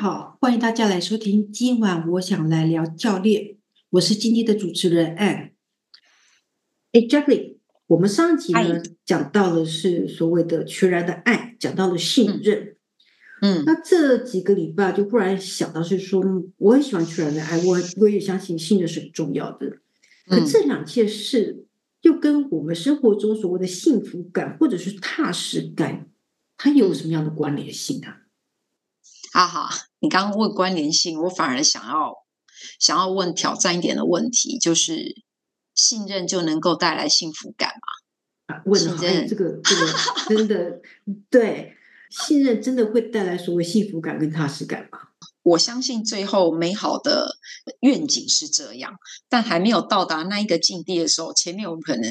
好，欢迎大家来收听。今晚我想来聊教练，我是今天的主持人 Ann。哎，Jackie，我们上一集呢讲到的是所谓的全然的爱，讲到了信任。嗯，那这几个礼拜就忽然想到是说，我很喜欢全然的爱，我我也相信信任是很重要的。可这两件事又跟我们生活中所谓的幸福感或者是踏实感，它有什么样的关联性呢？哈哈，你刚刚问关联性，我反而想要想要问挑战一点的问题，就是信任就能够带来幸福感吗？啊、问好，哎，这个这个 真的对，信任真的会带来所谓幸福感跟踏实感吗？我相信最后美好的愿景是这样，但还没有到达那一个境地的时候，前面我们可能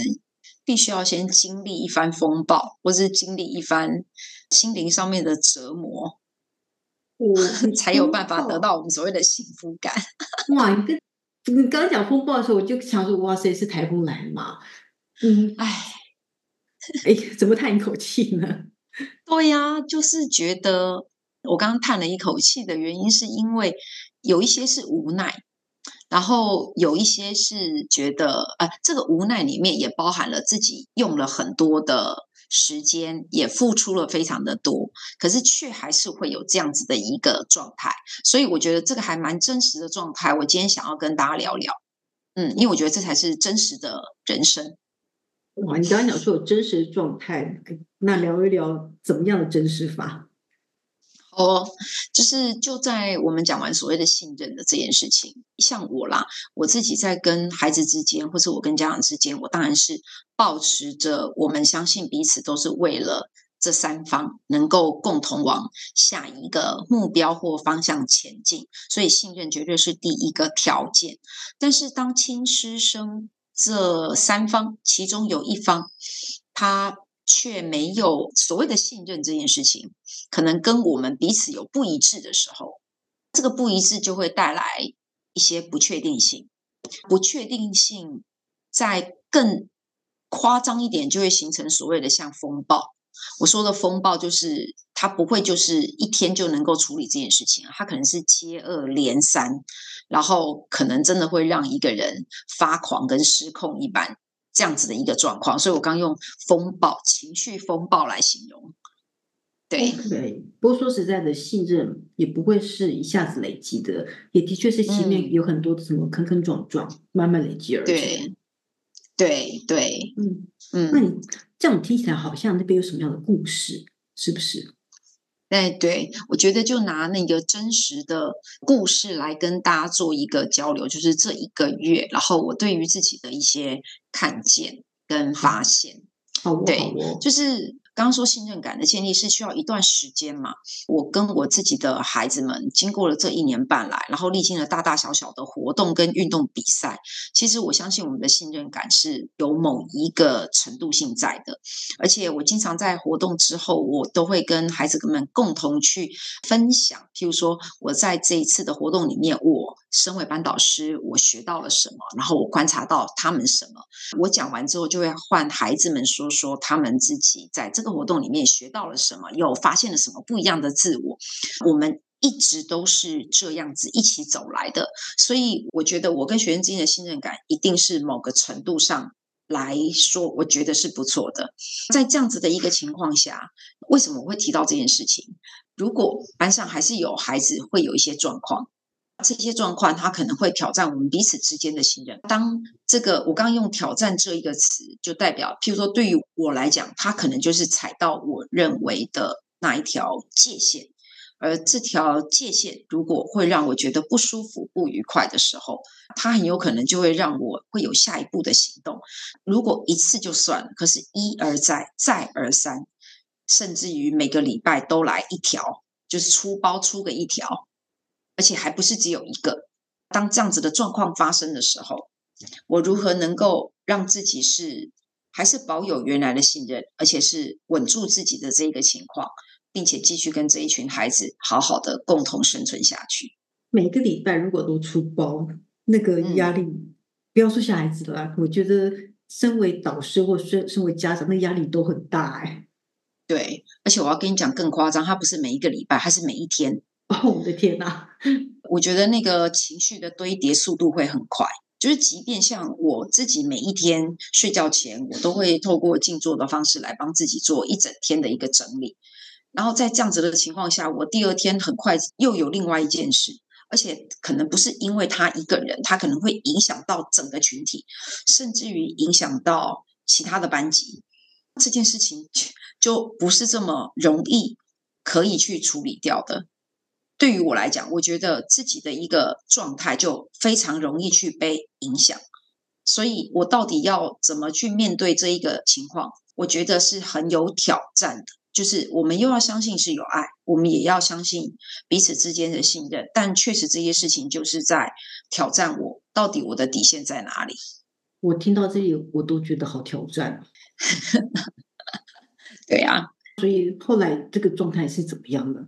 必须要先经历一番风暴，或是经历一番心灵上面的折磨。我 才有办法得到我们所谓的幸福感。哇，你跟你刚刚讲风暴的时候，我就想说，哇塞，是台风来了吗？嗯，哎，哎，怎么叹一口气呢？对呀，就是觉得我刚刚叹了一口气的原因，是因为有一些是无奈，然后有一些是觉得，呃，这个无奈里面也包含了自己用了很多的。时间也付出了非常的多，可是却还是会有这样子的一个状态，所以我觉得这个还蛮真实的状态。我今天想要跟大家聊聊，嗯，因为我觉得这才是真实的人生。哇，你刚刚讲说有真实的状态，那聊一聊怎么样的真实法？哦，就是就在我们讲完所谓的信任的这件事情，像我啦，我自己在跟孩子之间，或是我跟家长之间，我当然是抱持着我们相信彼此都是为了这三方能够共同往下一个目标或方向前进，所以信任绝对是第一个条件。但是当亲师生这三方其中有一方，他却没有所谓的信任这件事情，可能跟我们彼此有不一致的时候，这个不一致就会带来一些不确定性。不确定性再更夸张一点，就会形成所谓的像风暴。我说的风暴，就是它不会就是一天就能够处理这件事情，它可能是接二连三，然后可能真的会让一个人发狂跟失控一般。这样子的一个状况，所以我刚用风暴、情绪风暴来形容。对对，不过说实在的，信任也不会是一下子累积的，也的确是前面有很多的什么坑坑撞撞，嗯、慢慢累积而成。对对对，嗯嗯，那你这样听起来好像那边有什么样的故事，是不是？哎，对，我觉得就拿那个真实的故事来跟大家做一个交流，就是这一个月，然后我对于自己的一些看见跟发现，好，对，好就是。刚刚说信任感的建立是需要一段时间嘛？我跟我自己的孩子们经过了这一年半来，然后历经了大大小小的活动跟运动比赛，其实我相信我们的信任感是有某一个程度性在的。而且我经常在活动之后，我都会跟孩子们共同去分享，譬如说我在这一次的活动里面，我身为班导师，我学到了什么，然后我观察到他们什么，我讲完之后就会换孩子们说说他们自己在这个。活动里面学到了什么？又发现了什么不一样的自我？我们一直都是这样子一起走来的，所以我觉得我跟学生之间的信任感一定是某个程度上来说，我觉得是不错的。在这样子的一个情况下，为什么我会提到这件事情？如果班上还是有孩子会有一些状况。这些状况，它可能会挑战我们彼此之间的信任。当这个我刚刚用“挑战”这一个词，就代表，譬如说，对于我来讲，它可能就是踩到我认为的那一条界限。而这条界限，如果会让我觉得不舒服、不愉快的时候，它很有可能就会让我会有下一步的行动。如果一次就算了，可是一而再、再而三，甚至于每个礼拜都来一条，就是出包出个一条。而且还不是只有一个。当这样子的状况发生的时候，我如何能够让自己是还是保有原来的信任，而且是稳住自己的这一个情况，并且继续跟这一群孩子好好的共同生存下去。每个礼拜如果都出包，那个压力，嗯、不要说小孩子了，我觉得身为导师或身身为家长，那压力都很大哎。对，而且我要跟你讲更夸张，他不是每一个礼拜，他是每一天。哦，我的天哪！我觉得那个情绪的堆叠速度会很快。就是，即便像我自己每一天睡觉前，我都会透过静坐的方式来帮自己做一整天的一个整理。然后在这样子的情况下，我第二天很快又有另外一件事，而且可能不是因为他一个人，他可能会影响到整个群体，甚至于影响到其他的班级。这件事情就不是这么容易可以去处理掉的。对于我来讲，我觉得自己的一个状态就非常容易去被影响，所以我到底要怎么去面对这一个情况？我觉得是很有挑战的。就是我们又要相信是有爱，我们也要相信彼此之间的信任，但确实这些事情就是在挑战我，到底我的底线在哪里？我听到这里，我都觉得好挑战。对呀，所以后来这个状态是怎么样的？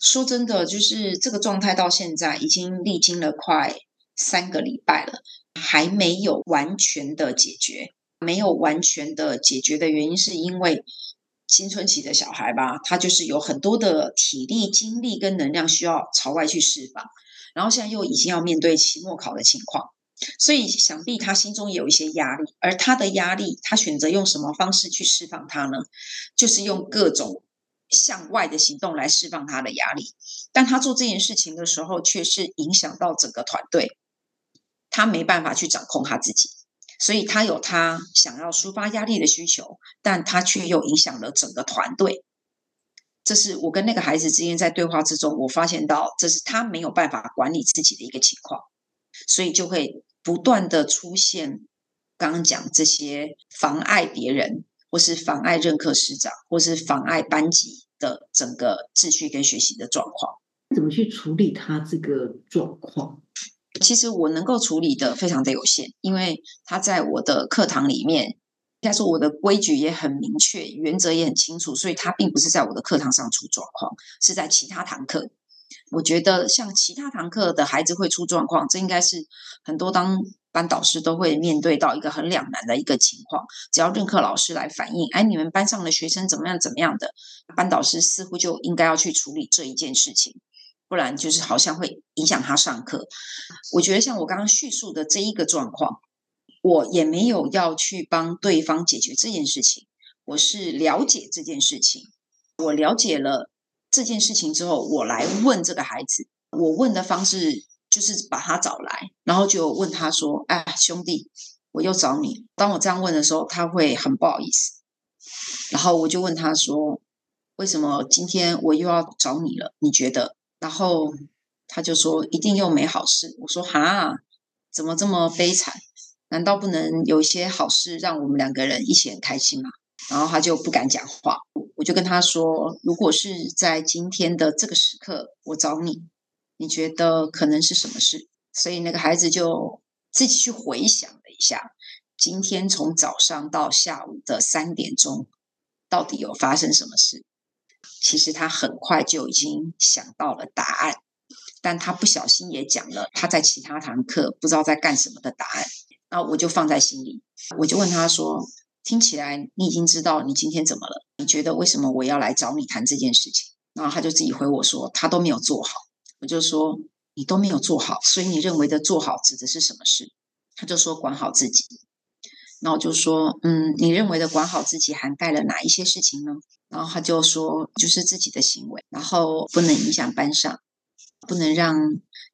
说真的，就是这个状态到现在已经历经了快三个礼拜了，还没有完全的解决。没有完全的解决的原因，是因为青春期的小孩吧，他就是有很多的体力、精力跟能量需要朝外去释放，然后现在又已经要面对期末考的情况，所以想必他心中也有一些压力。而他的压力，他选择用什么方式去释放他呢？就是用各种。向外的行动来释放他的压力，但他做这件事情的时候，却是影响到整个团队。他没办法去掌控他自己，所以他有他想要抒发压力的需求，但他却又影响了整个团队。这是我跟那个孩子之间在对话之中，我发现到这是他没有办法管理自己的一个情况，所以就会不断的出现刚刚讲这些妨碍别人。或是妨碍任课师长，或是妨碍班级的整个秩序跟学习的状况，怎么去处理他这个状况？其实我能够处理的非常的有限，因为他在我的课堂里面，应该说我的规矩也很明确，原则也很清楚，所以他并不是在我的课堂上出状况，是在其他堂课。我觉得像其他堂课的孩子会出状况，这应该是很多当。班导师都会面对到一个很两难的一个情况，只要任课老师来反映，哎，你们班上的学生怎么样怎么样的，班导师似乎就应该要去处理这一件事情，不然就是好像会影响他上课。我觉得像我刚刚叙述的这一个状况，我也没有要去帮对方解决这件事情，我是了解这件事情，我了解了这件事情之后，我来问这个孩子，我问的方式。就是把他找来，然后就问他说：“哎，兄弟，我又找你。”当我这样问的时候，他会很不好意思。然后我就问他说：“为什么今天我又要找你了？你觉得？”然后他就说：“一定又没好事。”我说：“哈，怎么这么悲惨？难道不能有一些好事让我们两个人一起很开心吗？”然后他就不敢讲话。我就跟他说：“如果是在今天的这个时刻，我找你。”你觉得可能是什么事？所以那个孩子就自己去回想了一下，今天从早上到下午的三点钟，到底有发生什么事？其实他很快就已经想到了答案，但他不小心也讲了他在其他堂课不知道在干什么的答案。然后我就放在心里，我就问他说：“听起来你已经知道你今天怎么了？你觉得为什么我要来找你谈这件事情？”然后他就自己回我说：“他都没有做好。”我就说你都没有做好，所以你认为的做好指的是什么事？他就说管好自己。那我就说，嗯，你认为的管好自己涵盖了哪一些事情呢？然后他就说，就是自己的行为，然后不能影响班上，不能让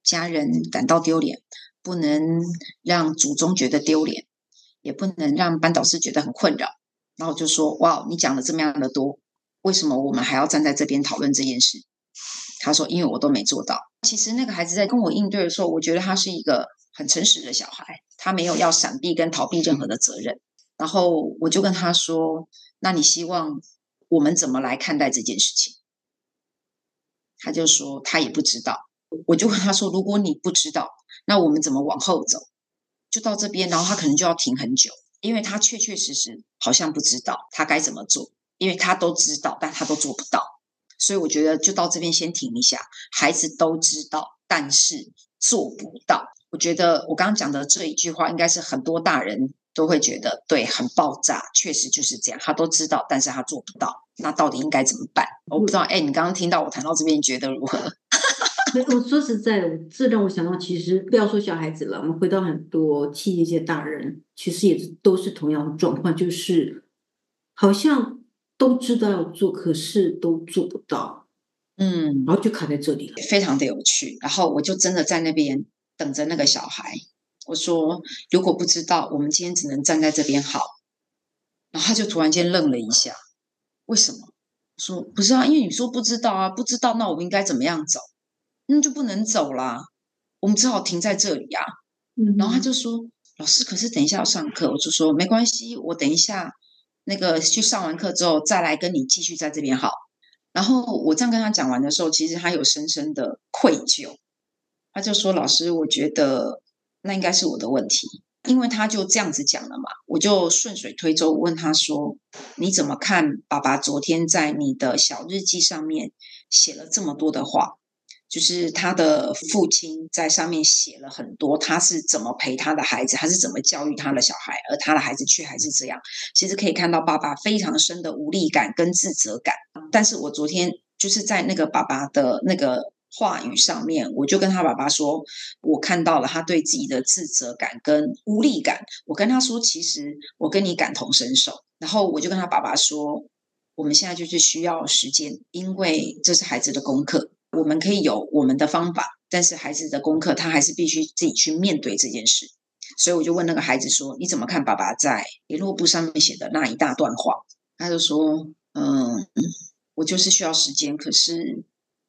家人感到丢脸，不能让祖宗觉得丢脸，也不能让班导师觉得很困扰。然后我就说，哇，你讲了这么样的多，为什么我们还要站在这边讨论这件事？他说：“因为我都没做到。其实那个孩子在跟我应对的时候，我觉得他是一个很诚实的小孩，他没有要闪避跟逃避任何的责任。然后我就跟他说：‘那你希望我们怎么来看待这件事情？’他就说他也不知道。我就问他说：‘如果你不知道，那我们怎么往后走？就到这边，然后他可能就要停很久，因为他确确实实好像不知道他该怎么做，因为他都知道，但他都做不到。”所以我觉得就到这边先停一下。孩子都知道，但是做不到。我觉得我刚刚讲的这一句话，应该是很多大人都会觉得对，很爆炸。确实就是这样，他都知道，但是他做不到。那到底应该怎么办？我不知道，哎，你刚刚听到我谈到这边，你觉得如何？我说实在的，这让我想到，其实不要说小孩子了，我们回到很多企业界大人，其实也是都是同样的状况，就是好像都知道要做，可是都做不到，嗯，然后就卡在这里了，非常的有趣。然后我就真的在那边等着那个小孩，我说如果不知道，我们今天只能站在这边好。然后他就突然间愣了一下，为什么？说不是啊，因为你说不知道啊，不知道，那我们应该怎么样走？那就不能走啦，我们只好停在这里呀、啊。嗯，然后他就说：“老师，可是等一下要上课。”我就说：“没关系，我等一下那个去上完课之后再来跟你继续在这边好。”然后我这样跟他讲完的时候，其实他有深深的愧疚。他就说：“老师，我觉得那应该是我的问题，因为他就这样子讲了嘛。”我就顺水推舟问他说：“你怎么看爸爸昨天在你的小日记上面写了这么多的话？”就是他的父亲在上面写了很多，他是怎么陪他的孩子，他是怎么教育他的小孩，而他的孩子却还是这样。其实可以看到爸爸非常深的无力感跟自责感。但是我昨天就是在那个爸爸的那个话语上面，我就跟他爸爸说，我看到了他对自己的自责感跟无力感。我跟他说，其实我跟你感同身受。然后我就跟他爸爸说，我们现在就是需要时间，因为这是孩子的功课。我们可以有我们的方法，但是孩子的功课他还是必须自己去面对这件事。所以我就问那个孩子说：“你怎么看爸爸在联络簿上面写的那一大段话？”他就说：“嗯，我就是需要时间，可是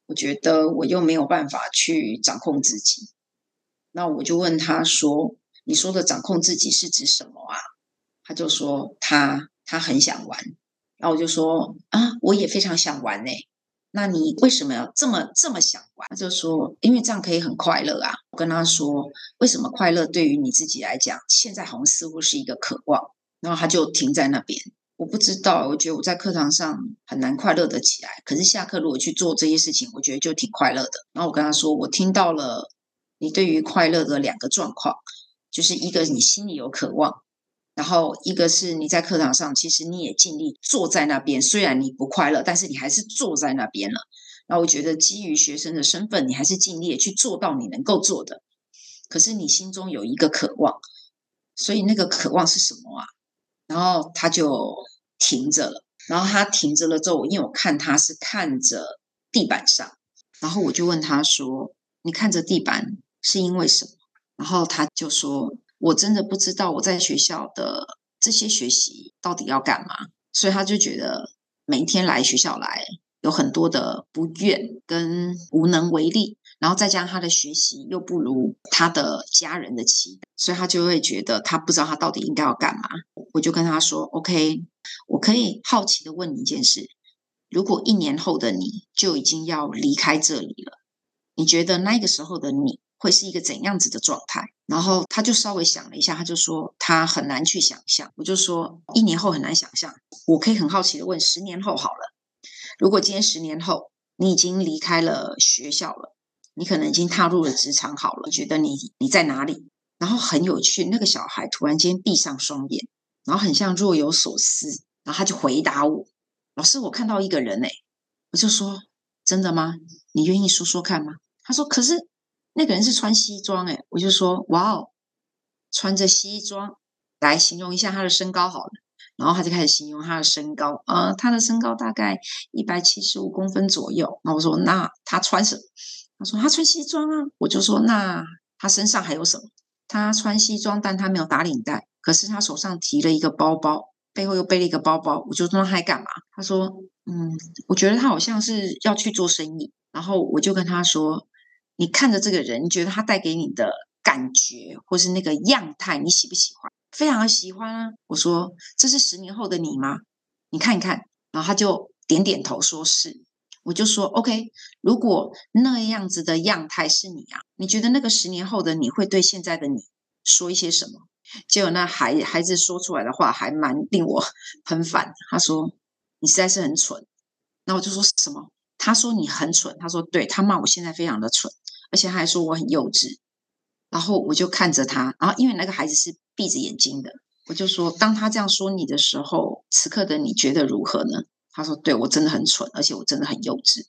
我觉得我又没有办法去掌控自己。”那我就问他说：“你说的掌控自己是指什么啊？”他就说：“他他很想玩。”然后我就说：“啊，我也非常想玩呢。”那你为什么要这么这么想玩？他就说，因为这样可以很快乐啊。我跟他说，为什么快乐对于你自己来讲，现在好像似乎是一个渴望。然后他就停在那边。我不知道，我觉得我在课堂上很难快乐得起来。可是下课如果去做这些事情，我觉得就挺快乐的。然后我跟他说，我听到了你对于快乐的两个状况，就是一个你心里有渴望。然后一个是你在课堂上，其实你也尽力坐在那边，虽然你不快乐，但是你还是坐在那边了。然后我觉得基于学生的身份，你还是尽力去做到你能够做的。可是你心中有一个渴望，所以那个渴望是什么啊？然后他就停着了。然后他停着了之后，因为我看他是看着地板上，然后我就问他说：“你看着地板是因为什么？”然后他就说。我真的不知道我在学校的这些学习到底要干嘛，所以他就觉得每一天来学校来有很多的不愿跟无能为力，然后再加上他的学习又不如他的家人的期待，所以他就会觉得他不知道他到底应该要干嘛。我就跟他说：“OK，我可以好奇的问你一件事，如果一年后的你就已经要离开这里了，你觉得那个时候的你？”会是一个怎样子的状态？然后他就稍微想了一下，他就说他很难去想象。我就说一年后很难想象，我可以很好奇的问，十年后好了，如果今天十年后你已经离开了学校了，你可能已经踏入了职场好了，你觉得你你在哪里？然后很有趣，那个小孩突然间闭上双眼，然后很像若有所思，然后他就回答我：“老师，我看到一个人诶。”我就说：“真的吗？你愿意说说看吗？”他说：“可是。”那个人是穿西装诶，我就说哇哦，穿着西装来形容一下他的身高好了，然后他就开始形容他的身高，呃，他的身高大概一百七十五公分左右。那我说那他穿什么？他说他穿西装啊。我就说那他身上还有什么？他穿西装，但他没有打领带，可是他手上提了一个包包，背后又背了一个包包。我就说他还干嘛？他说嗯，我觉得他好像是要去做生意。然后我就跟他说。你看着这个人，你觉得他带给你的感觉，或是那个样态，你喜不喜欢？非常喜欢啊！我说这是十年后的你吗？你看一看，然后他就点点头，说是。我就说 OK，如果那样子的样态是你啊，你觉得那个十年后的你会对现在的你说一些什么？结果那孩孩子说出来的话还蛮令我 喷饭。他说你实在是很蠢。那我就说什么？他说你很蠢。他说对，他骂我现在非常的蠢。而且他还说我很幼稚，然后我就看着他，然后因为那个孩子是闭着眼睛的，我就说，当他这样说你的时候，此刻的你觉得如何呢？他说：“对，我真的很蠢，而且我真的很幼稚。”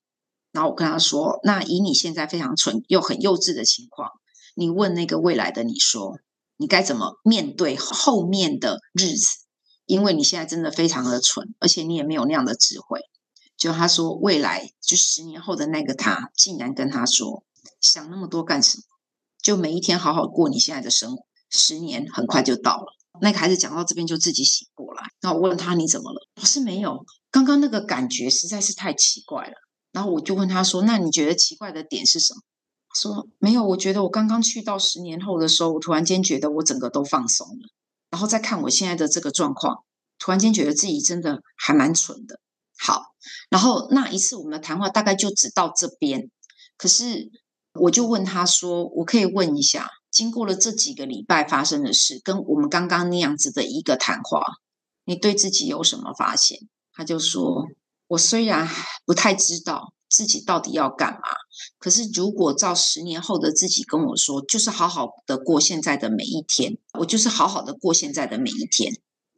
然后我跟他说：“那以你现在非常蠢又很幼稚的情况，你问那个未来的你说，你该怎么面对后面的日子？因为你现在真的非常的蠢，而且你也没有那样的智慧。”就他说未来就十年后的那个他，竟然跟他说：“想那么多干什么？就每一天好好过你现在的生活，十年很快就到了。”那个孩子讲到这边就自己醒过来，然后我问他：“你怎么了？”我是没有，刚刚那个感觉实在是太奇怪了。然后我就问他说：“那你觉得奇怪的点是什么？”说：“没有，我觉得我刚刚去到十年后的时候，我突然间觉得我整个都放松了。然后再看我现在的这个状况，突然间觉得自己真的还蛮蠢的。”好，然后那一次我们的谈话大概就只到这边。可是我就问他说：“我可以问一下，经过了这几个礼拜发生的事，跟我们刚刚那样子的一个谈话，你对自己有什么发现？”他就说：“我虽然不太知道自己到底要干嘛，可是如果照十年后的自己跟我说，就是好好的过现在的每一天，我就是好好的过现在的每一天。”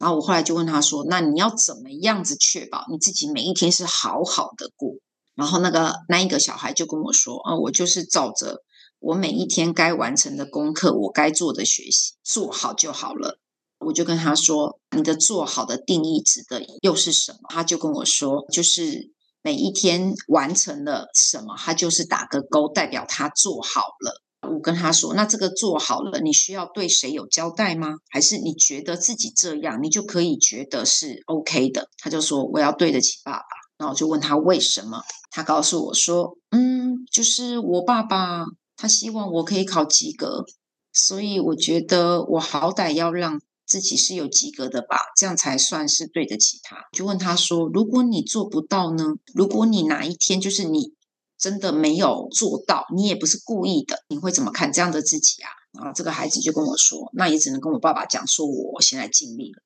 然后我后来就问他说：“那你要怎么样子确保你自己每一天是好好的过？”然后那个那一个小孩就跟我说：“啊，我就是照着我每一天该完成的功课，我该做的学习做好就好了。”我就跟他说：“你的做好的定义指的又是什么？”他就跟我说：“就是每一天完成了什么，他就是打个勾，代表他做好了。”我跟他说：“那这个做好了，你需要对谁有交代吗？还是你觉得自己这样，你就可以觉得是 OK 的？”他就说：“我要对得起爸爸。”然后我就问他为什么，他告诉我说：“嗯，就是我爸爸他希望我可以考及格，所以我觉得我好歹要让自己是有及格的吧，这样才算是对得起他。”就问他说：“如果你做不到呢？如果你哪一天就是你。”真的没有做到，你也不是故意的，你会怎么看这样的自己啊？然后这个孩子就跟我说，那也只能跟我爸爸讲，说我现在尽力了，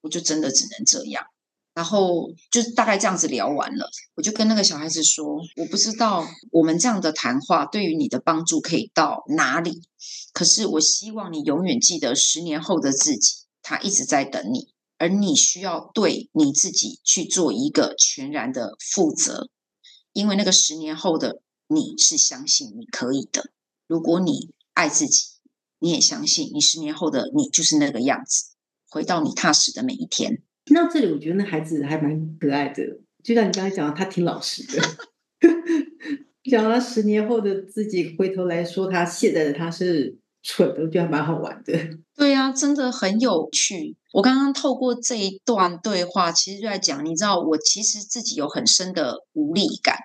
我就真的只能这样。然后就大概这样子聊完了，我就跟那个小孩子说，我不知道我们这样的谈话对于你的帮助可以到哪里，可是我希望你永远记得十年后的自己，他一直在等你，而你需要对你自己去做一个全然的负责。因为那个十年后的你是相信你可以的，如果你爱自己，你也相信你十年后的你就是那个样子，回到你踏实的每一天。听到这里，我觉得那孩子还蛮可爱的，就像你刚才讲的，他挺老实的。讲了十年后的自己，回头来说他现在的他是蠢的，我觉得蛮好玩的。对呀、啊，真的很有趣。我刚刚透过这一段对话，其实就在讲，你知道，我其实自己有很深的无力感，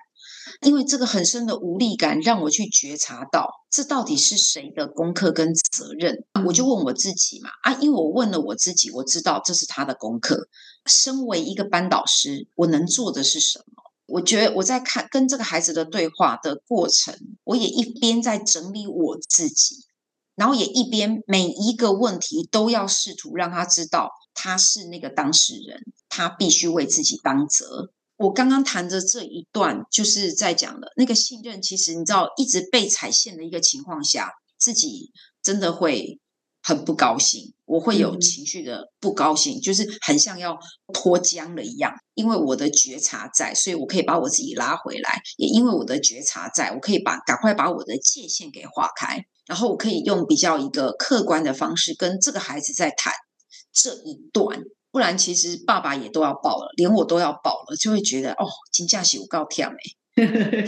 因为这个很深的无力感让我去觉察到，这到底是谁的功课跟责任？我就问我自己嘛，啊，因为我问了我自己，我知道这是他的功课。身为一个班导师，我能做的是什么？我觉得我在看跟这个孩子的对话的过程，我也一边在整理我自己。然后也一边每一个问题都要试图让他知道他是那个当事人，他必须为自己担责。我刚刚谈的这一段就是在讲的那个信任，其实你知道，一直被踩线的一个情况下，自己真的会很不高兴，我会有情绪的不高兴，就是很像要脱缰了一样。因为我的觉察在，所以我可以把我自己拉回来；也因为我的觉察在，我可以把赶快把我的界限给划开。然后我可以用比较一个客观的方式跟这个孩子在谈这一段，不然其实爸爸也都要爆了，连我都要爆了，就会觉得哦，金价是有够跳哎，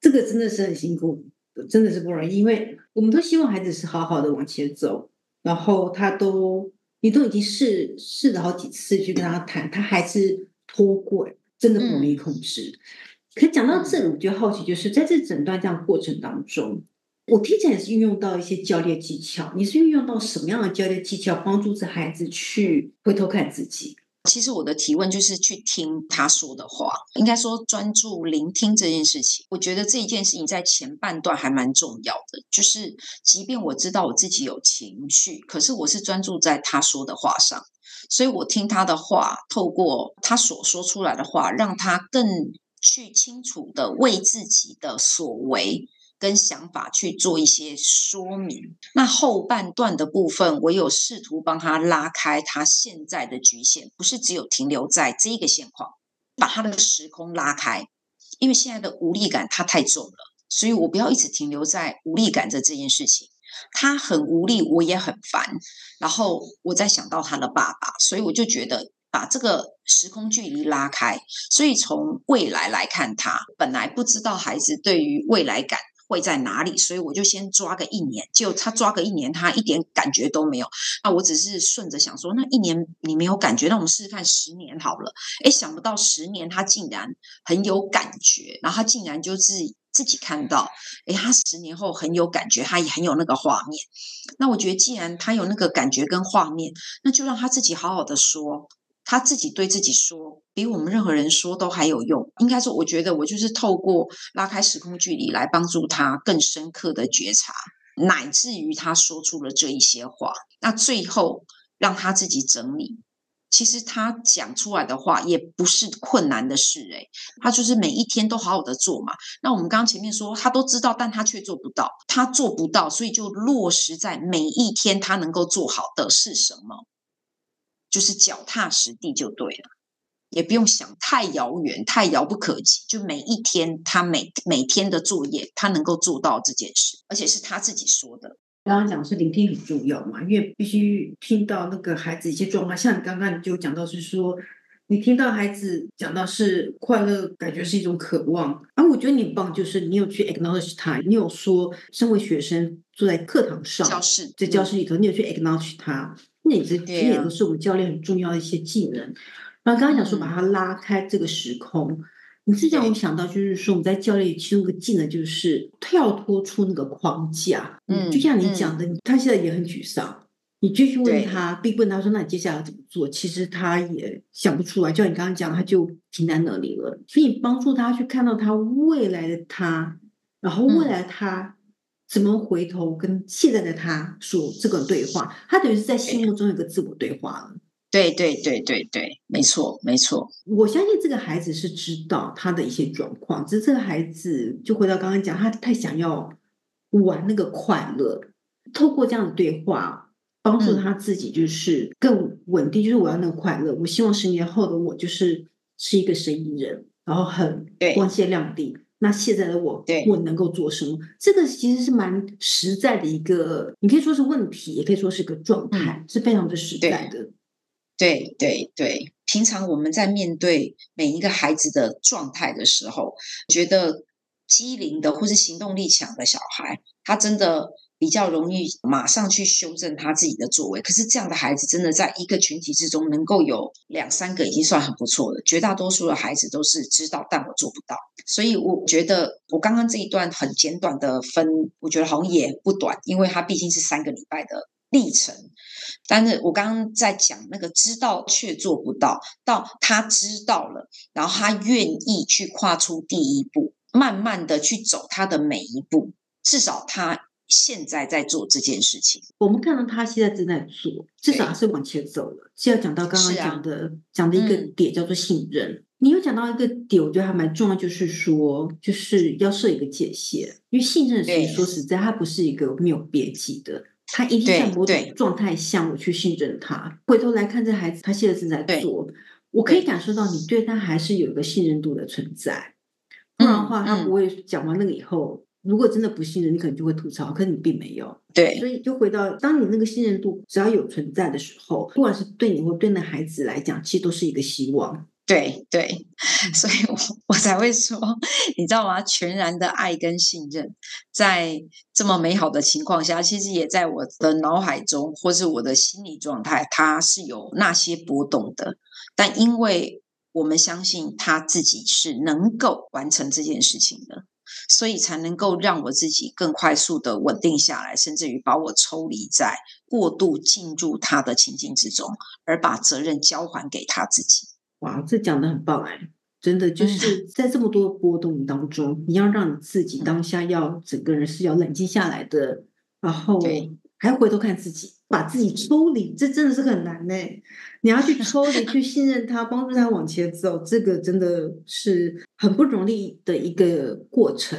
这个真的是很辛苦，真的是不容易，因为我们都希望孩子是好好的往前走，然后他都你都已经试试了好几次去跟他谈，他还是脱轨，真的不容易控制。嗯、可讲到这里，我就好奇，就是在这整段这样过程当中。我听起来也是运用到一些教练技巧，你是运用到什么样的教练技巧帮助这孩子去回头看自己？其实我的提问就是去听他说的话，应该说专注聆听这件事情。我觉得这一件事情在前半段还蛮重要的，就是即便我知道我自己有情绪，可是我是专注在他说的话上，所以我听他的话，透过他所说出来的话，让他更去清楚地为自己的所为。跟想法去做一些说明。那后半段的部分，我有试图帮他拉开他现在的局限，不是只有停留在这一个现况，把他的时空拉开。因为现在的无力感他太重了，所以我不要一直停留在无力感的这件事情。他很无力，我也很烦。然后我再想到他的爸爸，所以我就觉得。把这个时空距离拉开，所以从未来来看，他本来不知道孩子对于未来感会在哪里，所以我就先抓个一年，就他抓个一年，他一点感觉都没有。那我只是顺着想说，那一年你没有感觉，那我们试试看十年好了。哎，想不到十年他竟然很有感觉，然后他竟然就自己自己看到，哎，他十年后很有感觉，他也很有那个画面。那我觉得既然他有那个感觉跟画面，那就让他自己好好的说。他自己对自己说，比我们任何人说都还有用。应该说，我觉得我就是透过拉开时空距离来帮助他更深刻的觉察，乃至于他说出了这一些话。那最后让他自己整理。其实他讲出来的话也不是困难的事，诶，他就是每一天都好好的做嘛。那我们刚刚前面说，他都知道，但他却做不到。他做不到，所以就落实在每一天他能够做好的是什么？就是脚踏实地就对了，也不用想太遥远、太遥不可及。就每一天，他每每天的作业，他能够做到这件事，而且是他自己说的。刚刚讲是聆听很重要嘛，因为必须听到那个孩子一些状况。像你刚刚你就讲到是说，你听到孩子讲到是快乐，感觉是一种渴望。啊、我觉得你很棒，就是你有去 acknowledge 他，你有说，身为学生坐在课堂上，教室在教室里头，你有去 acknowledge 他。那这这也都是我们教练很重要的一些技能。然后刚刚讲说把他拉开这个时空，你是让我想到就是说我们在教练其中一个技能就是跳脱出那个框架。嗯，就像你讲的，他现在也很沮丧，你继续问他，并问他说：“那你接下来怎么做？”其实他也想不出来。就像你刚刚讲，他就停在那里了。所以帮助他去看到他未来的他，然后未来他。怎么回头跟现在的他说这个对话？他等于是在心目中有个自我对话了。对对对对对，没错没错。我相信这个孩子是知道他的一些状况，只是这个孩子就回到刚刚讲，他太想要玩那个快乐，透过这样的对话，帮助他自己就是更稳定。嗯、就是我要那个快乐，我希望十年后的我就是是一个生意人，然后很光鲜亮丽。那现在的我，我能够做什么？这个其实是蛮实在的一个，你可以说是问题，也可以说是一个状态，嗯、是非常的实在的。对对对，平常我们在面对每一个孩子的状态的时候，觉得机灵的或是行动力强的小孩，他真的。比较容易马上去修正他自己的作为，可是这样的孩子真的在一个群体之中能够有两三个已经算很不错了。绝大多数的孩子都是知道，但我做不到。所以我觉得我刚刚这一段很简短的分，我觉得好像也不短，因为它毕竟是三个礼拜的历程。但是我刚刚在讲那个知道却做不到，到他知道了，然后他愿意去跨出第一步，慢慢的去走他的每一步，至少他。现在在做这件事情，我们看到他现在正在做，至少是往前走了。是要讲到刚刚讲的，啊、讲的一个点叫做信任。嗯、你有讲到一个点，我觉得还蛮重要，就是说，就是要设一个界限，因为信任是说实在，它不是一个没有边际的，他一定在某种状态下我去信任他。回头来看这孩子，他现在正在做，我可以感受到你对他还是有一个信任度的存在，不然的话，他不会讲完那个以后。如果真的不信任，你可能就会吐槽，可是你并没有。对，所以就回到，当你那个信任度只要有存在的时候，不管是对你或对那孩子来讲，其实都是一个希望。对对，所以我我才会说，你知道吗？全然的爱跟信任，在这么美好的情况下，其实也在我的脑海中或是我的心理状态，它是有那些波动的。但因为我们相信他自己是能够完成这件事情的。所以才能够让我自己更快速的稳定下来，甚至于把我抽离在过度进入他的情境之中，而把责任交还给他自己。哇，这讲得很棒哎！真的就是在这么多波动当中，嗯、你要让你自己当下要整个人是要冷静下来的，然后还要回头看自己。把自己抽离，这真的是很难呢。你要去抽离，去信任他，帮助他往前走，这个真的是很不容易的一个过程。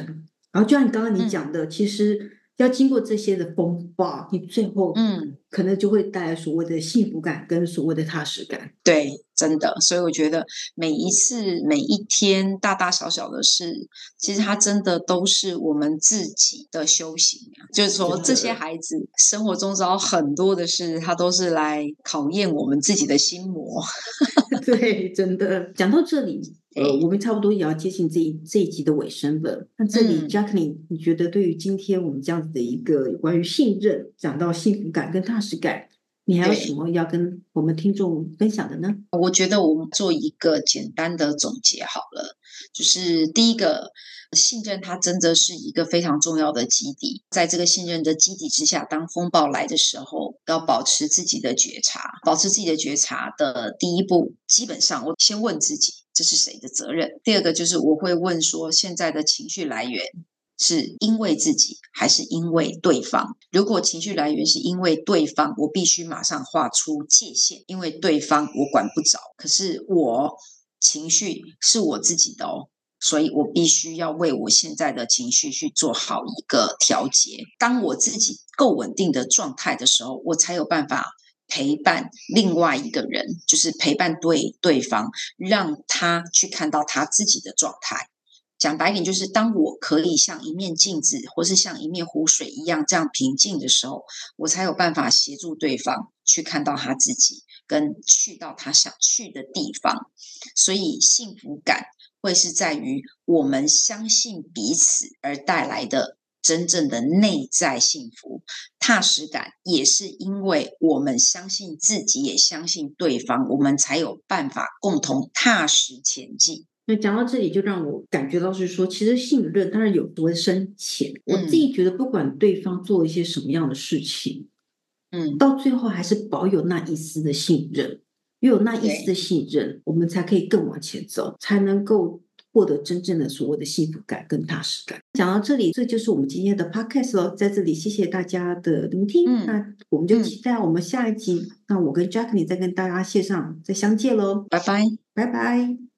然后就像你刚刚你讲的，嗯、其实要经过这些的风暴，你最后嗯，可能就会带来所谓的幸福感跟所谓的踏实感。对。真的，所以我觉得每一次、每一天，大大小小的事，其实它真的都是我们自己的修行。就是说，这些孩子生活中遭很多的事，他都是来考验我们自己的心魔。对，真的。讲到这里，呃，我们差不多也要接近这一这一集的尾声了。那这里，Jacqueline，你觉得对于今天我们这样子的一个关于信任，讲到幸福感跟踏实感？你还有什么要跟我们听众分享的呢？我觉得我们做一个简单的总结好了，就是第一个，信任它真的是一个非常重要的基底。在这个信任的基底之下，当风暴来的时候，要保持自己的觉察。保持自己的觉察的第一步，基本上我先问自己，这是谁的责任？第二个就是我会问说，现在的情绪来源。是因为自己还是因为对方？如果情绪来源是因为对方，我必须马上画出界限，因为对方我管不着。可是我情绪是我自己的哦，所以我必须要为我现在的情绪去做好一个调节。当我自己够稳定的状态的时候，我才有办法陪伴另外一个人，就是陪伴对对方，让他去看到他自己的状态。讲白点，就是当我可以像一面镜子，或是像一面湖水一样这样平静的时候，我才有办法协助对方去看到他自己，跟去到他想去的地方。所以幸福感会是在于我们相信彼此而带来的真正的内在幸福。踏实感也是因为我们相信自己，也相信对方，我们才有办法共同踏实前进。那讲到这里，就让我感觉到是说，其实信任当然有多深浅。我自己觉得，不管对方做一些什么样的事情，嗯，到最后还是保有那一丝的信任，拥有那一丝的信任，我们才可以更往前走，才能够获得真正的所谓的幸福感跟踏实感。讲到这里，这就是我们今天的 podcast 喽。在这里，谢谢大家的聆听。嗯，那我们就期待我们下一集。那我跟 Jacqueline 再跟大家线上再相见喽，拜拜，拜拜。